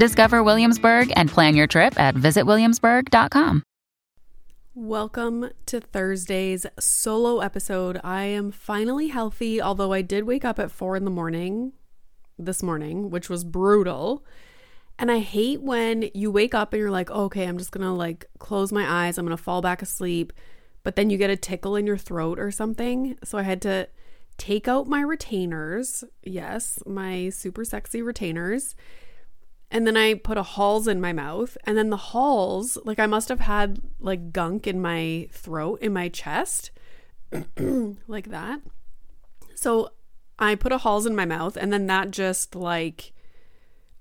Discover Williamsburg and plan your trip at visitwilliamsburg.com. Welcome to Thursday's solo episode. I am finally healthy, although I did wake up at four in the morning this morning, which was brutal. And I hate when you wake up and you're like, okay, I'm just gonna like close my eyes, I'm gonna fall back asleep, but then you get a tickle in your throat or something. So I had to take out my retainers. Yes, my super sexy retainers and then I put a Halls in my mouth. And then the Halls, like I must have had like gunk in my throat, in my chest, like that. So I put a Halls in my mouth, and then that just like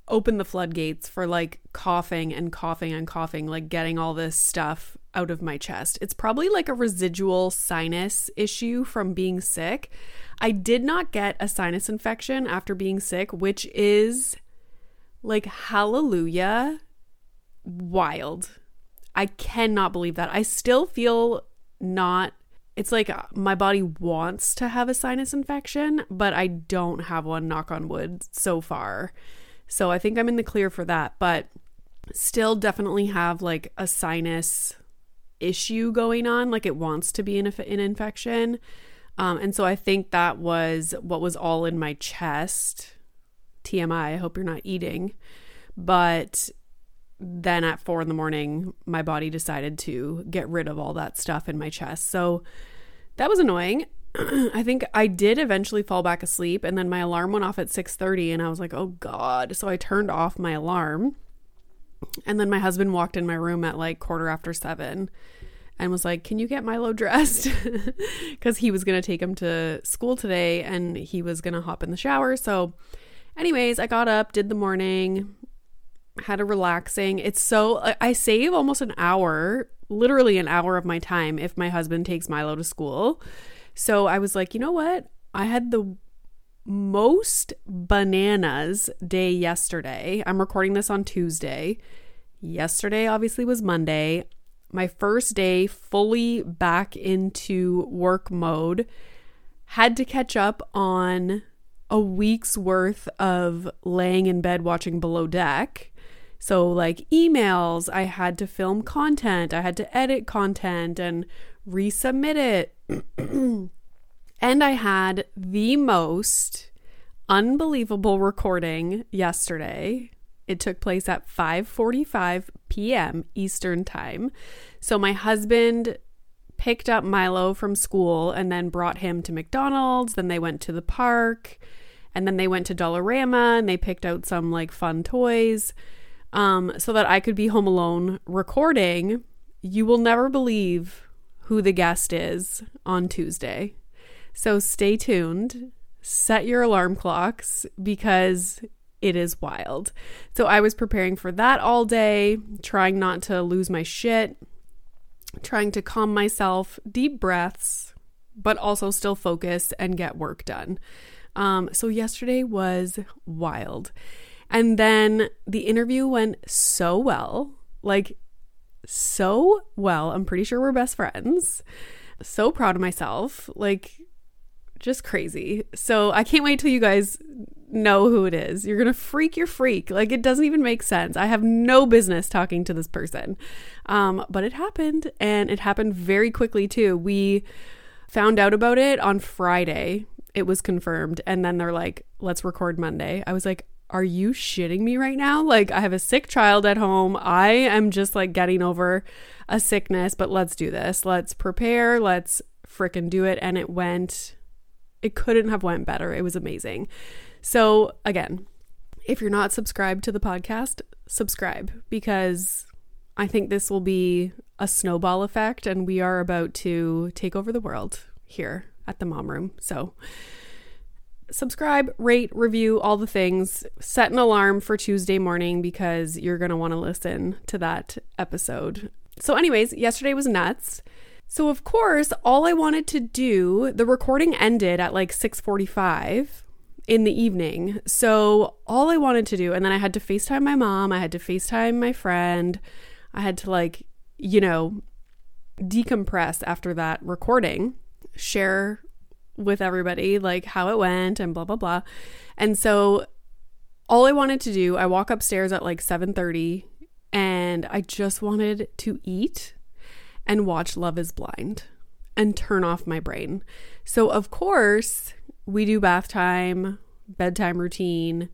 opened the floodgates for like coughing and coughing and coughing, like getting all this stuff out of my chest. It's probably like a residual sinus issue from being sick. I did not get a sinus infection after being sick, which is like, hallelujah. Wild. I cannot believe that. I still feel not, it's like my body wants to have a sinus infection, but I don't have one, knock on wood, so far. So I think I'm in the clear for that, but still definitely have like a sinus issue going on. Like it wants to be an, an infection. Um, and so I think that was what was all in my chest TMI, I hope you're not eating. But then at four in the morning, my body decided to get rid of all that stuff in my chest. So that was annoying. I think I did eventually fall back asleep and then my alarm went off at 6:30 and I was like, "Oh god." So I turned off my alarm. And then my husband walked in my room at like quarter after 7 and was like, "Can you get Milo dressed?" cuz he was going to take him to school today and he was going to hop in the shower. So Anyways, I got up, did the morning, had a relaxing. It's so I save almost an hour, literally an hour of my time if my husband takes Milo to school. So I was like, you know what? I had the most bananas day yesterday. I'm recording this on Tuesday. Yesterday obviously was Monday. My first day fully back into work mode. Had to catch up on a week's worth of laying in bed watching Below Deck. So, like emails, I had to film content, I had to edit content and resubmit it. and I had the most unbelievable recording yesterday. It took place at 5:45 p.m. Eastern Time. So my husband picked up Milo from school and then brought him to McDonald's, then they went to the park and then they went to Dollarama and they picked out some like fun toys um, so that I could be home alone recording. You will never believe who the guest is on Tuesday. So stay tuned, set your alarm clocks because it is wild. So I was preparing for that all day, trying not to lose my shit, trying to calm myself, deep breaths, but also still focus and get work done. Um, so yesterday was wild. And then the interview went so well, like so well. I'm pretty sure we're best friends. So proud of myself. Like, just crazy. So I can't wait till you guys know who it is. You're going to freak your freak. Like, it doesn't even make sense. I have no business talking to this person. Um, but it happened, and it happened very quickly, too. We found out about it on Friday it was confirmed. And then they're like, let's record Monday. I was like, are you shitting me right now? Like, I have a sick child at home. I am just like getting over a sickness, but let's do this. Let's prepare. Let's freaking do it. And it went, it couldn't have went better. It was amazing. So, again, if you're not subscribed to the podcast, subscribe because I think this will be a snowball effect and we are about to take over the world here at the mom room. So subscribe, rate, review, all the things. Set an alarm for Tuesday morning because you're going to want to listen to that episode. So, anyways, yesterday was nuts. So, of course, all I wanted to do, the recording ended at like 6:45 in the evening. So, all I wanted to do and then I had to FaceTime my mom, I had to FaceTime my friend. I had to like, you know, decompress after that recording, share with everybody like how it went and blah blah blah. And so all I wanted to do, I walk upstairs at like 7:30 and I just wanted to eat and watch Love is Blind and turn off my brain. So of course, we do bath time, bedtime routine.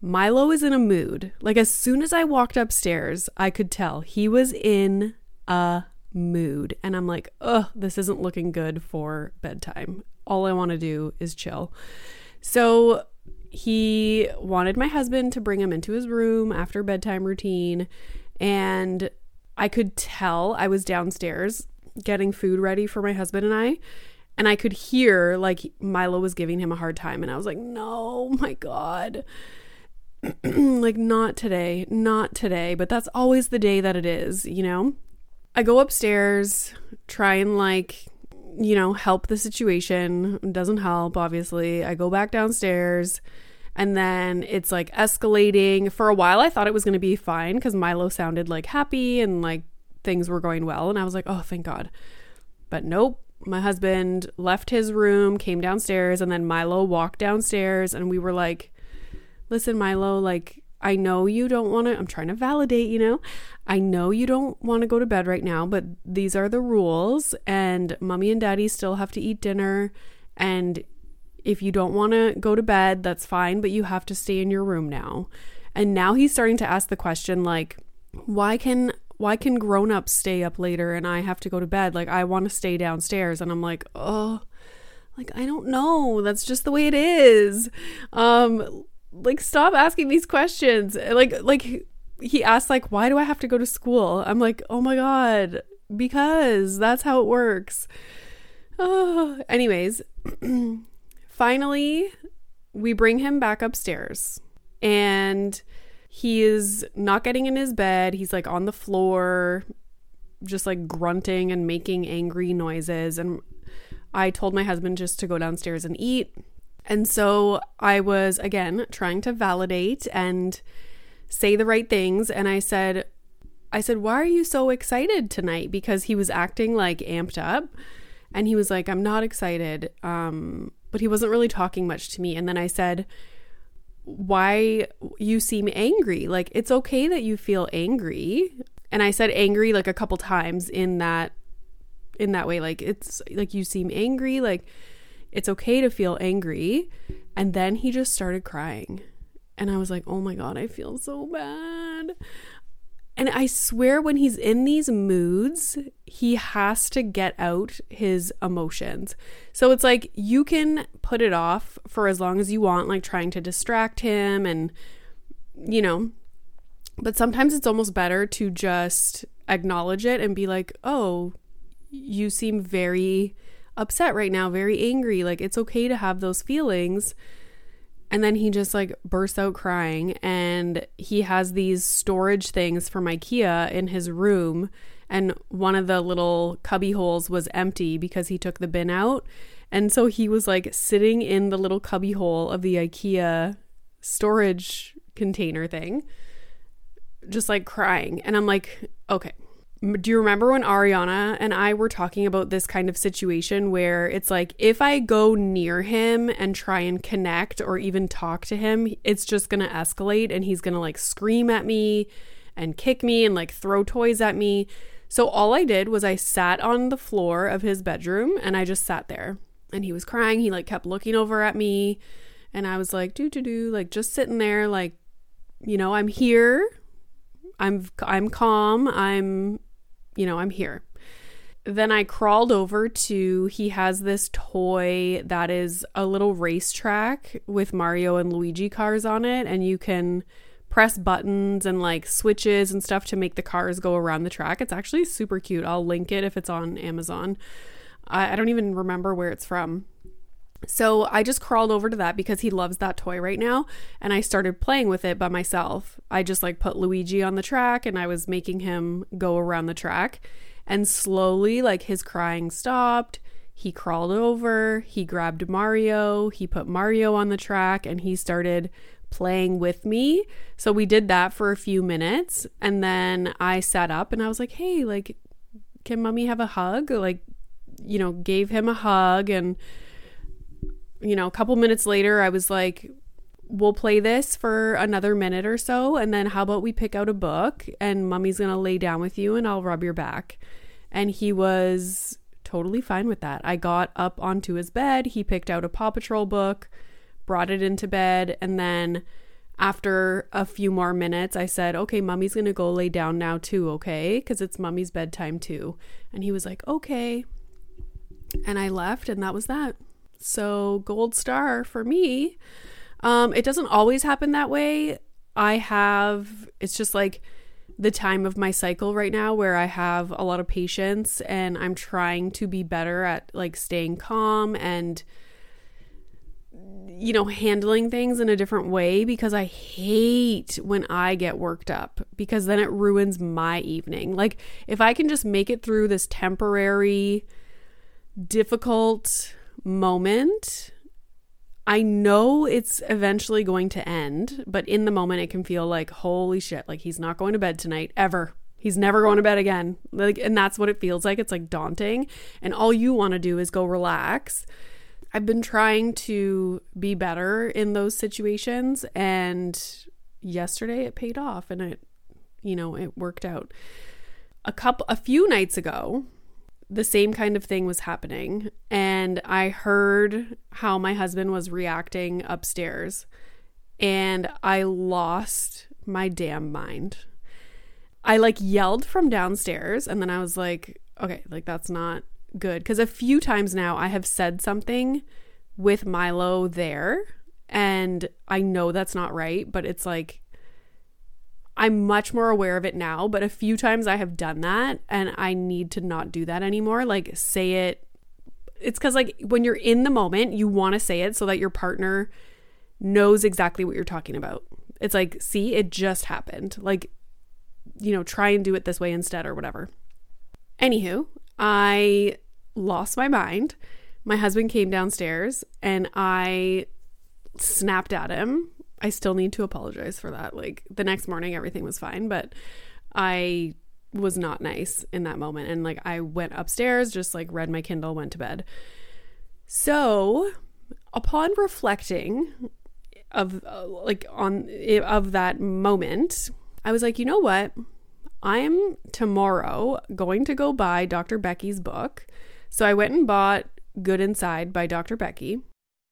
Milo is in a mood. Like as soon as I walked upstairs, I could tell he was in a mood. And I'm like, ugh, this isn't looking good for bedtime. All I want to do is chill. So he wanted my husband to bring him into his room after bedtime routine. And I could tell I was downstairs getting food ready for my husband and I. And I could hear like Milo was giving him a hard time. And I was like, no, my God. like, not today, not today. But that's always the day that it is, you know? I go upstairs, try and like, you know, help the situation. It doesn't help, obviously. I go back downstairs and then it's like escalating. For a while, I thought it was going to be fine because Milo sounded like happy and like things were going well. And I was like, oh, thank God. But nope. My husband left his room, came downstairs, and then Milo walked downstairs. And we were like, listen, Milo, like, I know you don't want to, I'm trying to validate, you know, I know you don't want to go to bed right now, but these are the rules, and mommy and daddy still have to eat dinner. And if you don't want to go to bed, that's fine, but you have to stay in your room now. And now he's starting to ask the question, like, why can why can grown-ups stay up later and I have to go to bed? Like I want to stay downstairs and I'm like, "Oh, like I don't know. That's just the way it is." Um like stop asking these questions like like he asked like why do i have to go to school i'm like oh my god because that's how it works oh anyways finally we bring him back upstairs and he is not getting in his bed he's like on the floor just like grunting and making angry noises and i told my husband just to go downstairs and eat and so I was, again, trying to validate and say the right things. And I said, I said, why are you so excited tonight? Because he was acting like amped up. And he was like, I'm not excited. Um, but he wasn't really talking much to me. And then I said, why you seem angry? Like, it's okay that you feel angry. And I said angry like a couple times in that in that way like it's like you seem angry like it's okay to feel angry. And then he just started crying. And I was like, oh my God, I feel so bad. And I swear, when he's in these moods, he has to get out his emotions. So it's like you can put it off for as long as you want, like trying to distract him and, you know, but sometimes it's almost better to just acknowledge it and be like, oh, you seem very upset right now, very angry. Like, it's okay to have those feelings. And then he just like bursts out crying. And he has these storage things from IKEA in his room. And one of the little cubby holes was empty because he took the bin out. And so he was like sitting in the little cubby hole of the IKEA storage container thing, just like crying. And I'm like, okay, do you remember when Ariana and I were talking about this kind of situation where it's like if I go near him and try and connect or even talk to him, it's just going to escalate and he's going to like scream at me and kick me and like throw toys at me. So all I did was I sat on the floor of his bedroom and I just sat there. And he was crying. He like kept looking over at me and I was like do do do like just sitting there like you know, I'm here. I'm I'm calm. I'm you know, I'm here. Then I crawled over to he has this toy that is a little racetrack with Mario and Luigi cars on it, and you can press buttons and like switches and stuff to make the cars go around the track. It's actually super cute. I'll link it if it's on Amazon. I, I don't even remember where it's from. So I just crawled over to that because he loves that toy right now. And I started playing with it by myself. I just like put Luigi on the track and I was making him go around the track. And slowly, like his crying stopped. He crawled over, he grabbed Mario, he put Mario on the track, and he started playing with me. So we did that for a few minutes. And then I sat up and I was like, hey, like, can mommy have a hug? Like, you know, gave him a hug and you know, a couple minutes later, I was like, we'll play this for another minute or so. And then how about we pick out a book and mommy's going to lay down with you and I'll rub your back. And he was totally fine with that. I got up onto his bed. He picked out a Paw Patrol book, brought it into bed. And then after a few more minutes, I said, okay, mommy's going to go lay down now too, okay? Because it's mommy's bedtime too. And he was like, okay. And I left, and that was that. So, gold star for me. Um, it doesn't always happen that way. I have, it's just like the time of my cycle right now where I have a lot of patience and I'm trying to be better at like staying calm and, you know, handling things in a different way because I hate when I get worked up because then it ruins my evening. Like, if I can just make it through this temporary, difficult, moment, I know it's eventually going to end, but in the moment it can feel like holy shit, like he's not going to bed tonight ever. He's never going to bed again. Like and that's what it feels like. It's like daunting and all you want to do is go relax. I've been trying to be better in those situations and yesterday it paid off and it you know, it worked out. A couple a few nights ago, the same kind of thing was happening. And I heard how my husband was reacting upstairs. And I lost my damn mind. I like yelled from downstairs. And then I was like, okay, like that's not good. Because a few times now I have said something with Milo there. And I know that's not right. But it's like, I'm much more aware of it now, but a few times I have done that and I need to not do that anymore. Like, say it. It's because, like, when you're in the moment, you want to say it so that your partner knows exactly what you're talking about. It's like, see, it just happened. Like, you know, try and do it this way instead or whatever. Anywho, I lost my mind. My husband came downstairs and I snapped at him I still need to apologize for that. Like the next morning, everything was fine, but I was not nice in that moment. And like I went upstairs, just like read my Kindle, went to bed. So, upon reflecting of uh, like on of that moment, I was like, you know what? I'm tomorrow going to go buy Dr. Becky's book. So I went and bought Good Inside by Dr. Becky.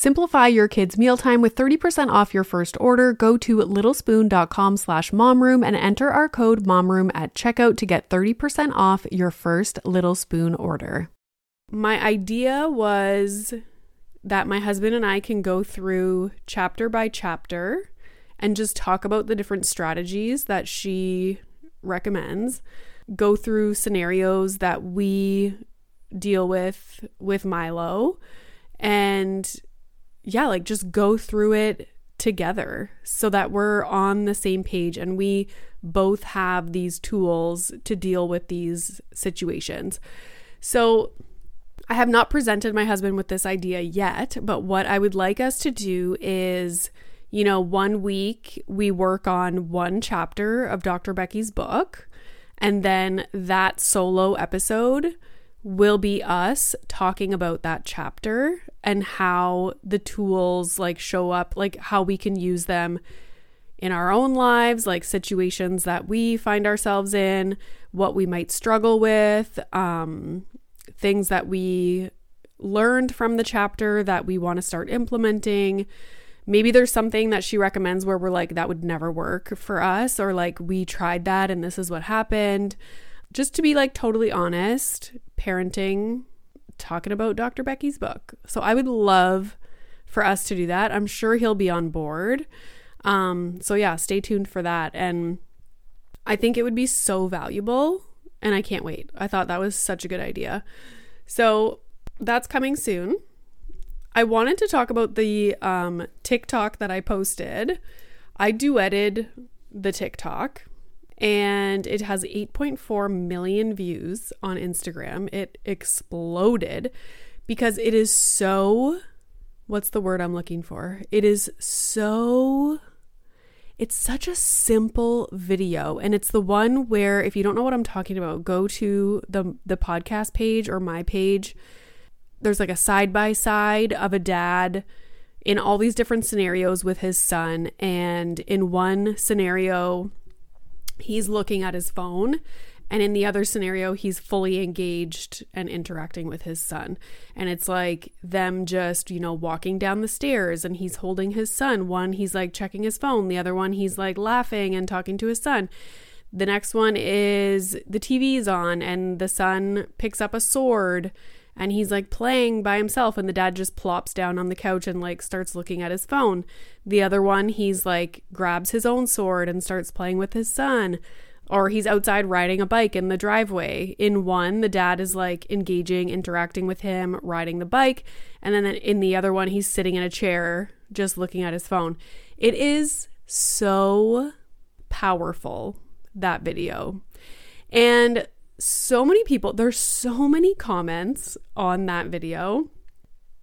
Simplify your kids' mealtime with 30% off your first order. Go to littlespoon.com slash momroom and enter our code momroom at checkout to get 30% off your first Little Spoon order. My idea was that my husband and I can go through chapter by chapter and just talk about the different strategies that she recommends, go through scenarios that we deal with with Milo and yeah, like just go through it together so that we're on the same page and we both have these tools to deal with these situations. So, I have not presented my husband with this idea yet, but what I would like us to do is, you know, one week we work on one chapter of Dr. Becky's book, and then that solo episode will be us talking about that chapter and how the tools like show up, like how we can use them in our own lives, like situations that we find ourselves in, what we might struggle with, um, things that we learned from the chapter that we want to start implementing. Maybe there's something that she recommends where we're like, that would never work for us, or like, we tried that and this is what happened just to be like totally honest, parenting, talking about Dr. Becky's book. So I would love for us to do that. I'm sure he'll be on board. Um, so yeah, stay tuned for that. And I think it would be so valuable and I can't wait. I thought that was such a good idea. So that's coming soon. I wanted to talk about the um, TikTok that I posted. I duetted the TikTok and it has 8.4 million views on Instagram. It exploded because it is so what's the word I'm looking for? It is so it's such a simple video and it's the one where if you don't know what I'm talking about, go to the the podcast page or my page. There's like a side by side of a dad in all these different scenarios with his son and in one scenario he's looking at his phone And in the other scenario, he's fully engaged and interacting with his son. And it's like them just, you know, walking down the stairs and he's holding his son. One, he's like checking his phone. The other one, he's like laughing and talking to his son. The next one is the TV's on and the son picks up a sword and he's like playing by himself and the dad just plops down on the couch and like starts looking at his phone. The other one, he's like grabs his own sword and starts playing with his son or he's outside riding a bike in the driveway. In one, the dad is like engaging, interacting with him, riding the bike, and then in the other one, he's sitting in a chair just looking at his phone. It is so powerful that video. And so many people, there's so many comments on that video.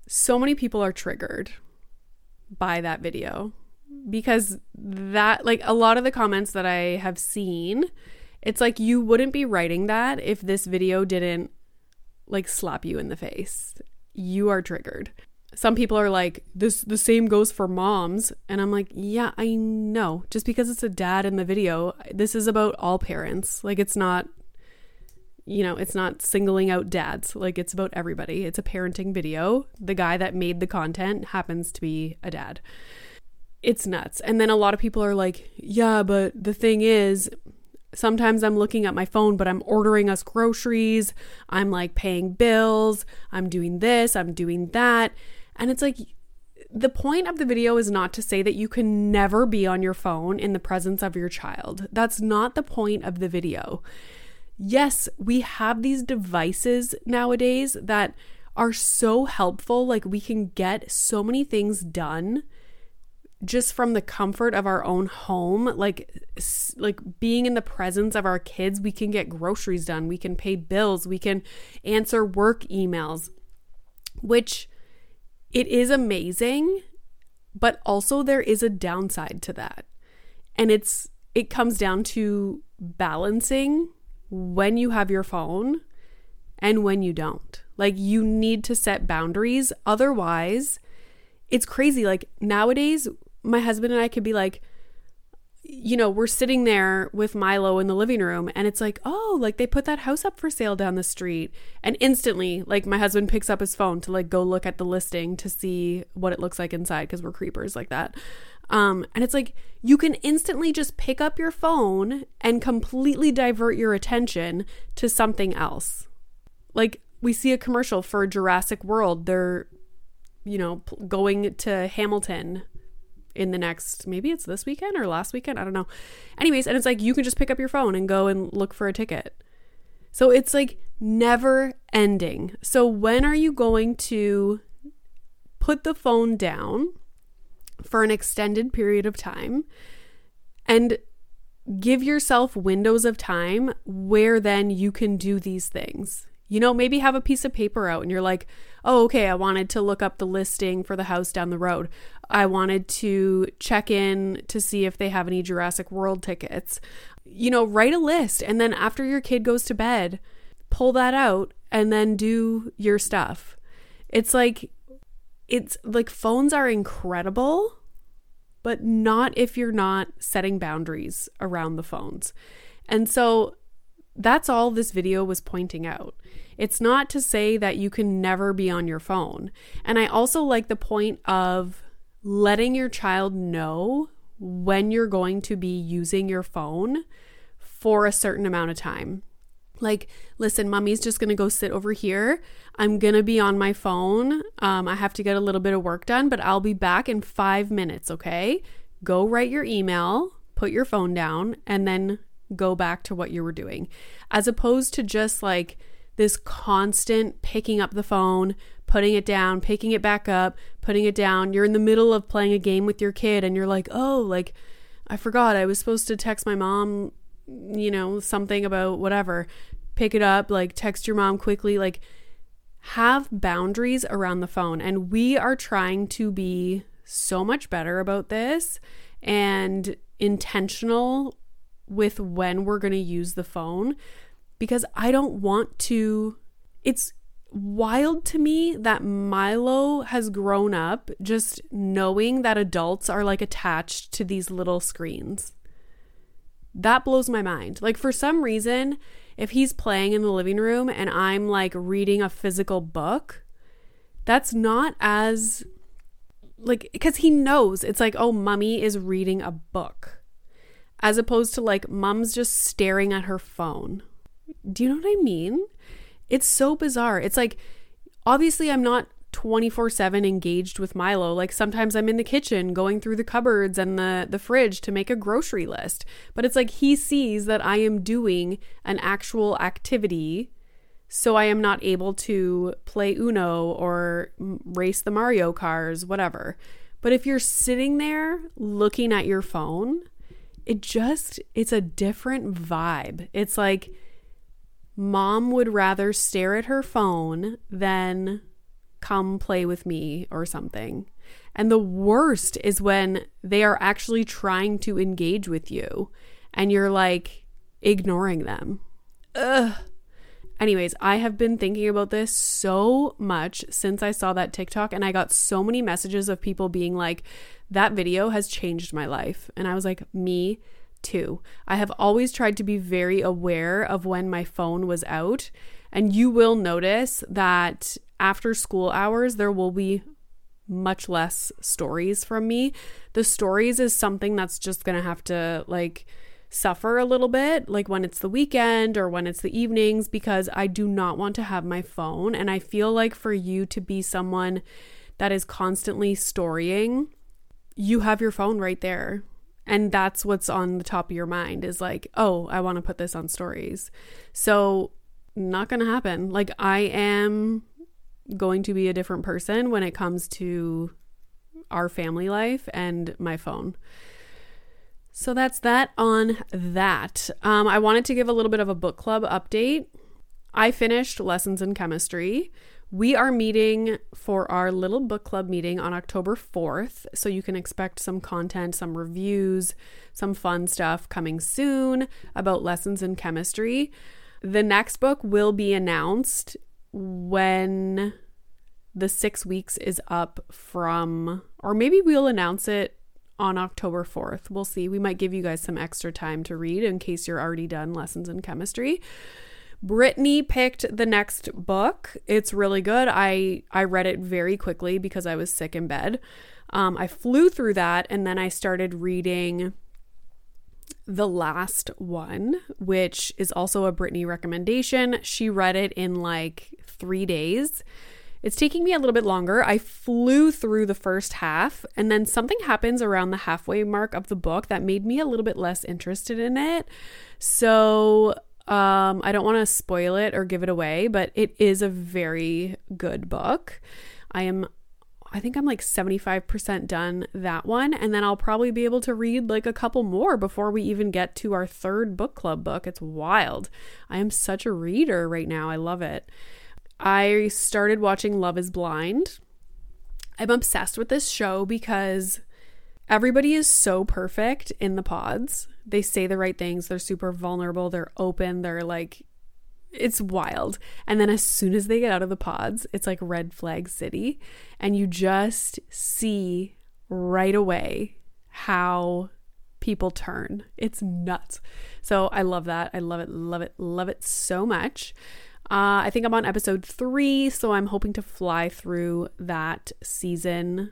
So many people are triggered by that video because that like a lot of the comments that I have seen, it's like you wouldn't be writing that if this video didn't like slap you in the face. You are triggered. Some people are like this the same goes for moms and I'm like, "Yeah, I know. Just because it's a dad in the video, this is about all parents. Like it's not you know, it's not singling out dads. Like it's about everybody. It's a parenting video. The guy that made the content happens to be a dad it's nuts. And then a lot of people are like, yeah, but the thing is, sometimes I'm looking at my phone, but I'm ordering us groceries. I'm like paying bills. I'm doing this. I'm doing that. And it's like, the point of the video is not to say that you can never be on your phone in the presence of your child. That's not the point of the video. Yes, we have these devices nowadays that are so helpful. Like, we can get so many things done just from the comfort of our own home. Like like being in the presence of our kids we can get groceries done. We can pay bills. We can answer work emails which it is amazing but also there is a downside to that. And it's it comes down to balancing when you have your phone and when you don't like you need to set boundaries otherwise it's crazy like nowadays my husband and I could be like, you know, we're sitting there with Milo in the living room and it's like, oh, like they put that house up for sale down the street. And instantly, like my husband picks up his phone to like go look at the listing to see what it looks like inside because we're creepers like that. Um, and it's like you can instantly just pick up your phone and completely divert your attention to something else. Like we see a commercial for Jurassic World. They're, you know, going to Hamilton in the next maybe it's this weekend or last weekend, I don't know. Anyways, and it's like you can just pick up your phone and go and look for a ticket. So it's like never ending. So when are you going to put the phone down for an extended period of time and give yourself windows of time where then you can do these things? You know, maybe have a piece of paper out and you're like, oh, okay, I wanted to look up the listing for the house down the road. I wanted to check in to see if they have any Jurassic World tickets. You know, write a list and then after your kid goes to bed, pull that out and then do your stuff. It's like, it's like phones are incredible, but not if you're not setting boundaries around the phones. And so that's all this video was pointing out. It's not to say that you can never be on your phone. And I also like the point of letting your child know when you're going to be using your phone for a certain amount of time. Like, listen, mommy's just gonna go sit over here. I'm gonna be on my phone. Um, I have to get a little bit of work done, but I'll be back in five minutes, okay? Go write your email, put your phone down, and then go back to what you were doing, as opposed to just like this constant picking up the phone, putting it down, picking it back up, putting it down. You're in the middle of playing a game with your kid and you're like, oh, like, I forgot I was supposed to text my mom, you know, something about whatever. Pick it up, like, text your mom quickly. Like, have boundaries around the phone. And we are trying to be so much better about this and intentional with when we're going to use the phone because I don't want to. It's wild to me that Milo has grown up just knowing that adults are like attached to these little screens. That blows my mind. Like, for some reason, if he's playing in the living room and I'm like reading a physical book, that's not as like because he knows. It's like oh mummy is reading a book as opposed to like mom's just staring at her phone. Do you know what i mean? It's so bizarre. It's like obviously i'm not 24 7 engaged with Milo. Like sometimes I'm in the kitchen going through the cupboards and the, the fridge to make a grocery list. But it's like he sees that I am doing an actual activity. So I am not able to play Uno or race the Mario cars, whatever. But if you're sitting there looking at your phone, it just, it's a different vibe. It's like mom would rather stare at her phone than come play with me or something. And the worst is when they are actually trying to engage with you and you're like ignoring them. Ugh. Anyways, I have been thinking about this so much since I saw that TikTok, and I got so many messages of people being like, that video has changed my life. And I was like, me too. I have always tried to be very aware of when my phone was out. And you will notice that after school hours, there will be much less stories from me. The stories is something that's just going to have to like suffer a little bit, like when it's the weekend or when it's the evenings, because I do not want to have my phone. And I feel like for you to be someone that is constantly storying, you have your phone right there. And that's what's on the top of your mind is like, oh, I want to put this on stories. So, not going to happen. Like, I am going to be a different person when it comes to our family life and my phone. So that's that on that. Um, I wanted to give a little bit of a book club update. I finished Lessons in Chemistry. We are meeting for our little book club meeting on October 4th. So you can expect some content, some reviews, some fun stuff coming soon about lessons in chemistry. The next book will be announced when the six weeks is up from, or maybe we'll announce it on October 4th. We'll see. We might give you guys some extra time to read in case you're already done lessons in chemistry. Brittany picked the next book. It's really good. I I read it very quickly because I was sick in bed. Um, I flew through that and then I started reading the last one, which is also a Brittany recommendation. She read it in like three days. It's taking me a little bit longer. I flew through the first half, and then something happens around the halfway mark of the book that made me a little bit less interested in it. So, um, I don't want to spoil it or give it away, but it is a very good book. I am I think I'm like 75% done that one. And then I'll probably be able to read like a couple more before we even get to our third book club book. It's wild. I am such a reader right now. I love it. I started watching Love is Blind. I'm obsessed with this show because everybody is so perfect in the pods. They say the right things, they're super vulnerable, they're open, they're like it's wild. And then as soon as they get out of the pods, it's like red flag city. And you just see right away how people turn. It's nuts. So I love that. I love it, love it, love it so much. Uh, I think I'm on episode three, so I'm hoping to fly through that season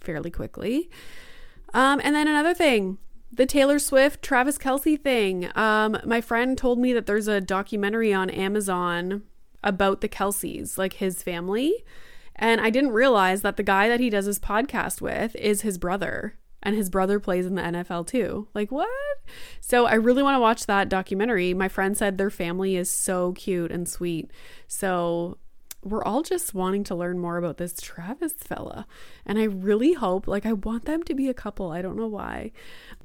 fairly quickly. Um, and then another thing the Taylor Swift Travis Kelce thing. Um, my friend told me that there's a documentary on Amazon about the Kelces, like his family. And I didn't realize that the guy that he does his podcast with is his brother. And his brother plays in the NFL too. Like, what? So I really want to watch that documentary. My friend said their family is so cute and sweet. So we're all just wanting to learn more about this Travis fella. And I really hope like I want them to be a couple. I don't know why.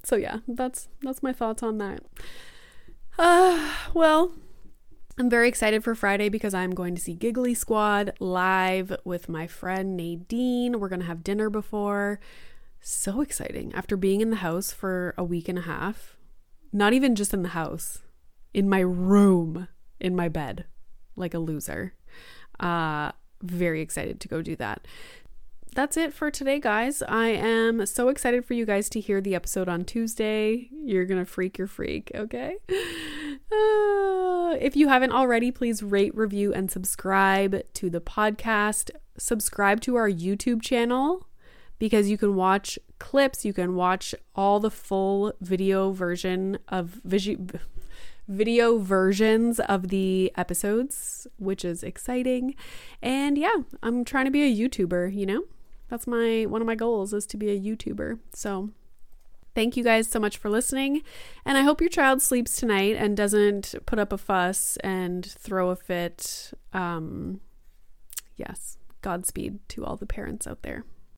So yeah, that's that's my thoughts on that. Uh well, I'm very excited for Friday because I'm going to see Giggly Squad live with my friend Nadine. We're going to have dinner before. So exciting. After being in the house for a week and a half, not even just in the house, in my room, in my bed, like a loser. Uh, very excited to go do that. That's it for today, guys. I am so excited for you guys to hear the episode on Tuesday. You're going to freak your freak, okay? Uh, if you haven't already, please rate, review, and subscribe to the podcast. Subscribe to our YouTube channel because you can watch clips, you can watch all the full video version of video versions of the episodes, which is exciting. And yeah, I'm trying to be a YouTuber, you know? That's my one of my goals is to be a YouTuber. So Thank you guys so much for listening. And I hope your child sleeps tonight and doesn't put up a fuss and throw a fit. Um, yes, Godspeed to all the parents out there.